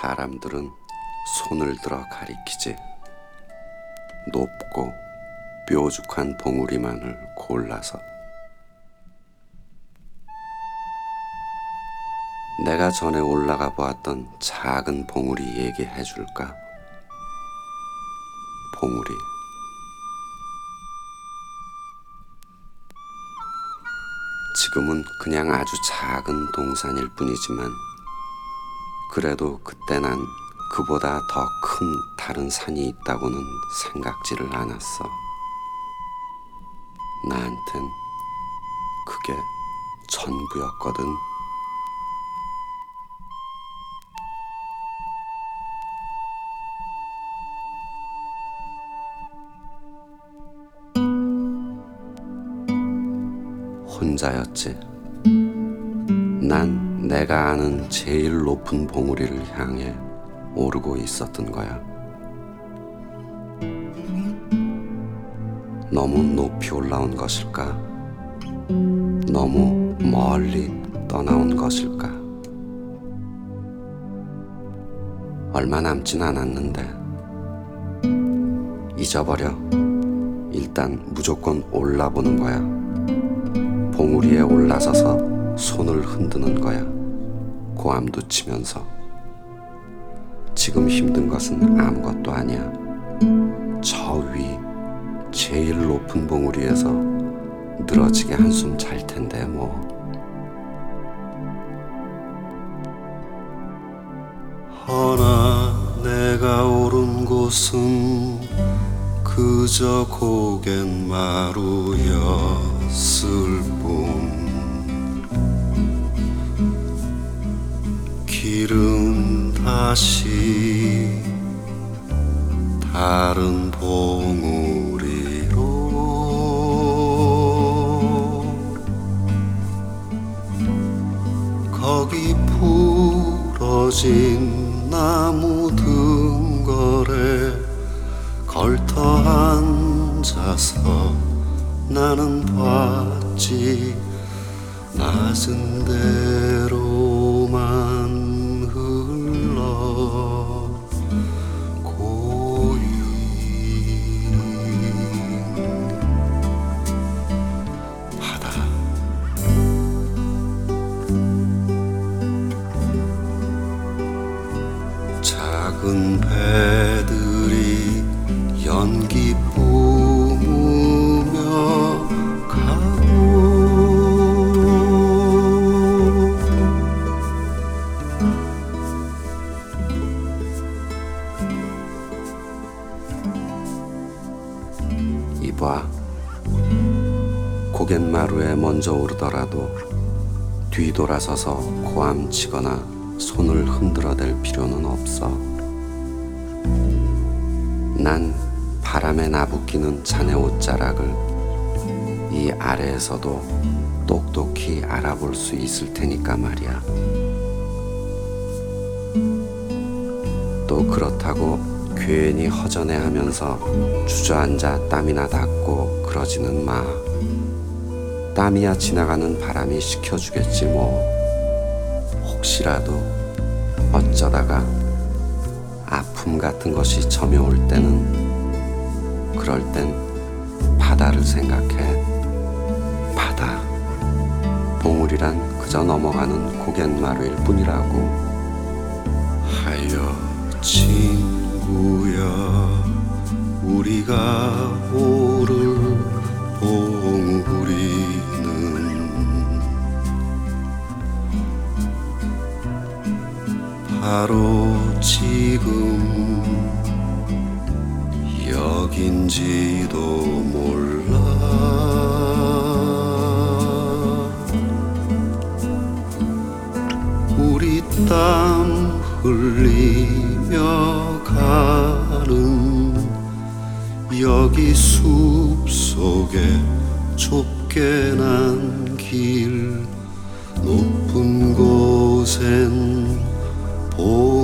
사람들은 손을 들어 가리키지. 높고 뾰족한 봉우리만을 골라서. 내가 전에 올라가 보았던 작은 봉우리 얘기해 줄까? 봉우리. 지금은 그냥 아주 작은 동산일 뿐이지만 그래도 그때 난 그보다 더 큰 다른 산이 있다고는 생각지를 않았어. 나한텐 그게 전부였거든. 혼자였지. 난 내가 아는 제일 높은 봉우리를 향해 오르고 있었던 거야. 너무 높이 올라온 것일까? 너무 멀리 떠나온 것일까? 얼마 남진 않았는데 잊어버려. 일단 무조건 올라보는 거야. 봉우리에 올라서서 손을 흔드는 거야. 고함도 치면서. 지금 힘든 것은 아무것도 아니야. 저 위, 제일 높은 봉우리에서 늘어지게 한숨 잘 텐데 뭐. 허나 내가 오른 곳은 그저 고갯마루였을 뿐. 길은 다시 다른 봉우리로. 거기 부러진 나무 등걸에 걸터 앉아서 나는 봤지. 낮은 대로만 돌아서서 고함 치거나 손을 흔들어댈 필요는 없어. 난 바람에 나부끼는 자네 옷자락을 이 아래에서도 똑똑히 알아볼 수 있을 테니까 말이야. 또 그렇다고 괜히 허전해 하면서 주저앉아 땀이나 닦고 그러지는 마. 땀이야 지나가는 바람이 식혀주겠지 뭐. 혹시라도 어쩌다가 아픔 같은 것이 점여올 때는 그럴 땐 바다를 생각해. 바다. 봉우리란 그저 넘어가는 고갯마루일 뿐이라고. 하여 친구야 우리가 오를 바로 지금 여긴지도 몰라. 우리 땀 흘리며 가는 여기 숲 속에 좁게 난 길 높은 곳엔 Oh.